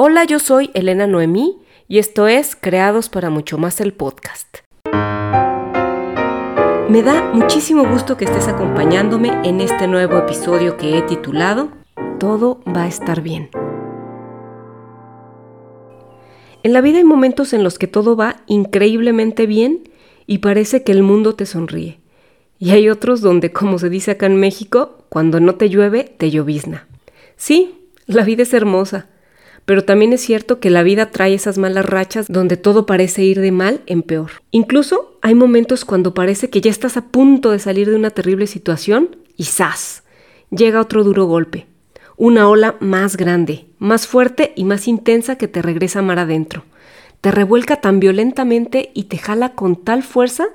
Hola, yo soy Elena Noemí y esto es Creados para Mucho Más el podcast. Me da muchísimo gusto que estés acompañándome en este nuevo episodio que he titulado Todo va a estar bien. En la vida hay momentos en los que todo va increíblemente bien y parece que el mundo te sonríe. Y hay otros donde, como se dice acá en México, cuando no te llueve, te llovizna. Sí, la vida es hermosa pero también es cierto que la vida trae esas malas rachas donde todo parece ir de mal en peor. Incluso hay momentos cuando parece que ya estás a punto de salir de una terrible situación y ¡zas! Llega otro duro golpe. Una ola más grande, más fuerte y más intensa que te regresa mar adentro. Te revuelca tan violentamente y te jala con tal fuerza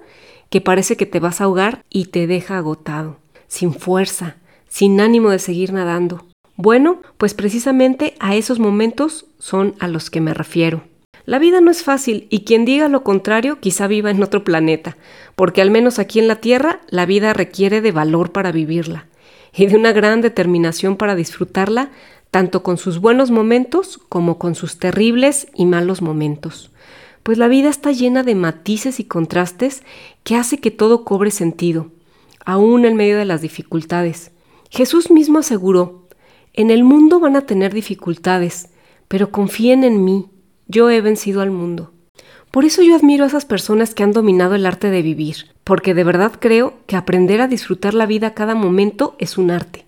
que parece que te vas a ahogar y te deja agotado, sin fuerza, sin ánimo de seguir nadando. Bueno, pues precisamente a esos momentos son a los que me refiero. La vida no es fácil y quien diga lo contrario quizá viva en otro planeta, porque al menos aquí en la Tierra la vida requiere de valor para vivirla y de una gran determinación para disfrutarla, tanto con sus buenos momentos como con sus terribles y malos momentos. Pues la vida está llena de matices y contrastes que hace que todo cobre sentido, aún en medio de las dificultades. Jesús mismo aseguró, en el mundo van a tener dificultades, pero confíen en mí, yo he vencido al mundo. Por eso yo admiro a esas personas que han dominado el arte de vivir, porque de verdad creo que aprender a disfrutar la vida a cada momento es un arte.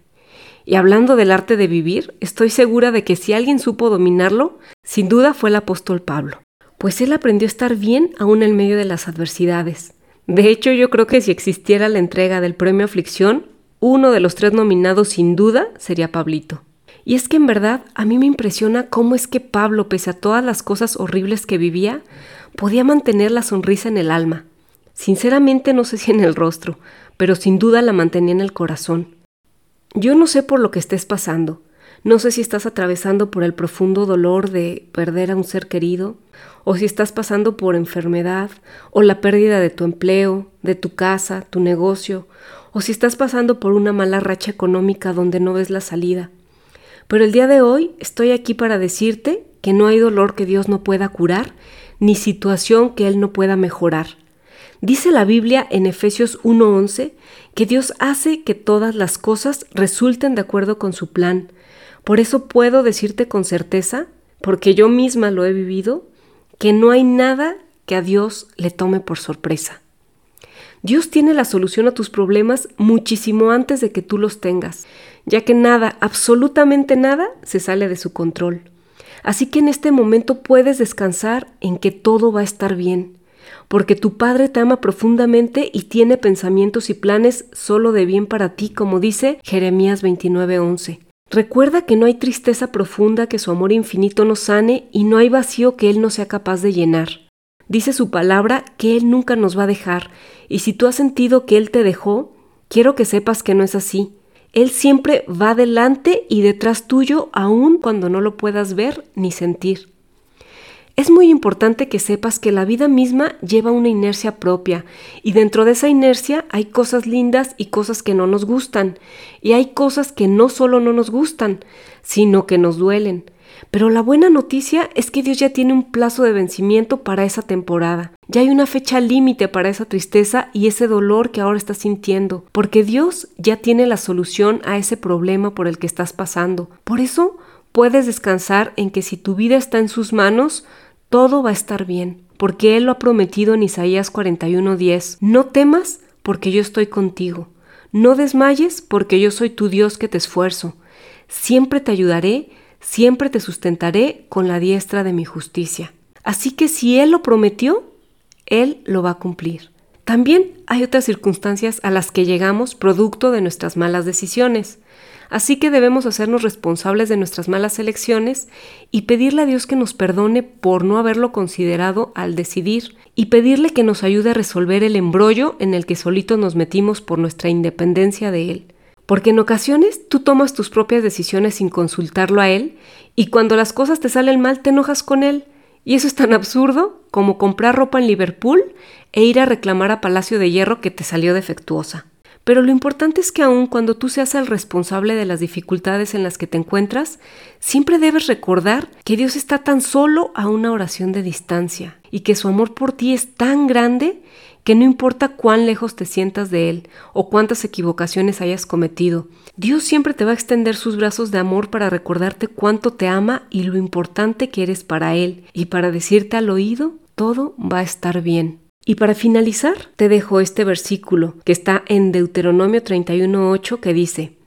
Y hablando del arte de vivir, estoy segura de que si alguien supo dominarlo, sin duda fue el apóstol Pablo, pues él aprendió a estar bien aún en medio de las adversidades. De hecho, yo creo que si existiera la entrega del premio aflicción, uno de los tres nominados sin duda sería Pablito. Y es que en verdad a mí me impresiona cómo es que Pablo, pese a todas las cosas horribles que vivía, podía mantener la sonrisa en el alma. Sinceramente no sé si en el rostro, pero sin duda la mantenía en el corazón. Yo no sé por lo que estés pasando, no sé si estás atravesando por el profundo dolor de perder a un ser querido, o si estás pasando por enfermedad, o la pérdida de tu empleo, de tu casa, tu negocio, o si estás pasando por una mala racha económica donde no ves la salida. Pero el día de hoy estoy aquí para decirte que no hay dolor que Dios no pueda curar, ni situación que Él no pueda mejorar. Dice la Biblia en Efesios 1:11 que Dios hace que todas las cosas resulten de acuerdo con su plan. Por eso puedo decirte con certeza, porque yo misma lo he vivido, que no hay nada que a Dios le tome por sorpresa. Dios tiene la solución a tus problemas muchísimo antes de que tú los tengas, ya que nada, absolutamente nada, se sale de su control. Así que en este momento puedes descansar en que todo va a estar bien, porque tu Padre te ama profundamente y tiene pensamientos y planes solo de bien para ti, como dice Jeremías 29:11. Recuerda que no hay tristeza profunda que su amor infinito no sane y no hay vacío que Él no sea capaz de llenar. Dice su palabra que Él nunca nos va a dejar, y si tú has sentido que Él te dejó, quiero que sepas que no es así. Él siempre va delante y detrás tuyo aun cuando no lo puedas ver ni sentir. Es muy importante que sepas que la vida misma lleva una inercia propia y dentro de esa inercia hay cosas lindas y cosas que no nos gustan y hay cosas que no solo no nos gustan, sino que nos duelen. Pero la buena noticia es que Dios ya tiene un plazo de vencimiento para esa temporada. Ya hay una fecha límite para esa tristeza y ese dolor que ahora estás sintiendo, porque Dios ya tiene la solución a ese problema por el que estás pasando. Por eso puedes descansar en que si tu vida está en sus manos, todo va a estar bien, porque Él lo ha prometido en Isaías 41:10. No temas, porque yo estoy contigo. No desmayes, porque yo soy tu Dios que te esfuerzo. Siempre te ayudaré siempre te sustentaré con la diestra de mi justicia. Así que si Él lo prometió, Él lo va a cumplir. También hay otras circunstancias a las que llegamos producto de nuestras malas decisiones. Así que debemos hacernos responsables de nuestras malas elecciones y pedirle a Dios que nos perdone por no haberlo considerado al decidir y pedirle que nos ayude a resolver el embrollo en el que solitos nos metimos por nuestra independencia de Él. Porque en ocasiones tú tomas tus propias decisiones sin consultarlo a él y cuando las cosas te salen mal te enojas con él. Y eso es tan absurdo como comprar ropa en Liverpool e ir a reclamar a Palacio de Hierro que te salió defectuosa. Pero lo importante es que aun cuando tú seas el responsable de las dificultades en las que te encuentras, siempre debes recordar que Dios está tan solo a una oración de distancia y que su amor por ti es tan grande que no importa cuán lejos te sientas de Él o cuántas equivocaciones hayas cometido, Dios siempre te va a extender sus brazos de amor para recordarte cuánto te ama y lo importante que eres para Él y para decirte al oído, todo va a estar bien. Y para finalizar, te dejo este versículo que está en Deuteronomio 31.8 que dice,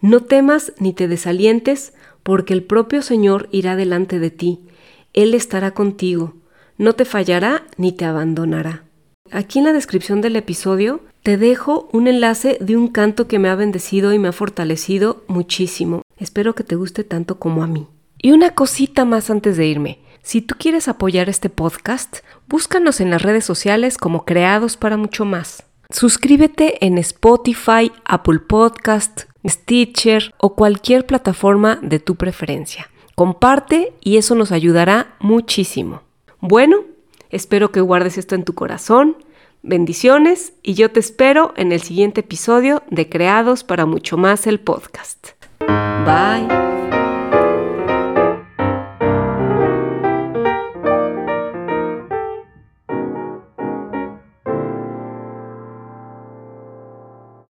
No temas ni te desalientes, porque el propio Señor irá delante de ti, Él estará contigo, no te fallará ni te abandonará. Aquí en la descripción del episodio te dejo un enlace de un canto que me ha bendecido y me ha fortalecido muchísimo. Espero que te guste tanto como a mí. Y una cosita más antes de irme. Si tú quieres apoyar este podcast, búscanos en las redes sociales como Creados para mucho más. Suscríbete en Spotify, Apple Podcast, Stitcher o cualquier plataforma de tu preferencia. Comparte y eso nos ayudará muchísimo. Bueno, espero que guardes esto en tu corazón. Bendiciones y yo te espero en el siguiente episodio de Creados para mucho más el podcast. Bye.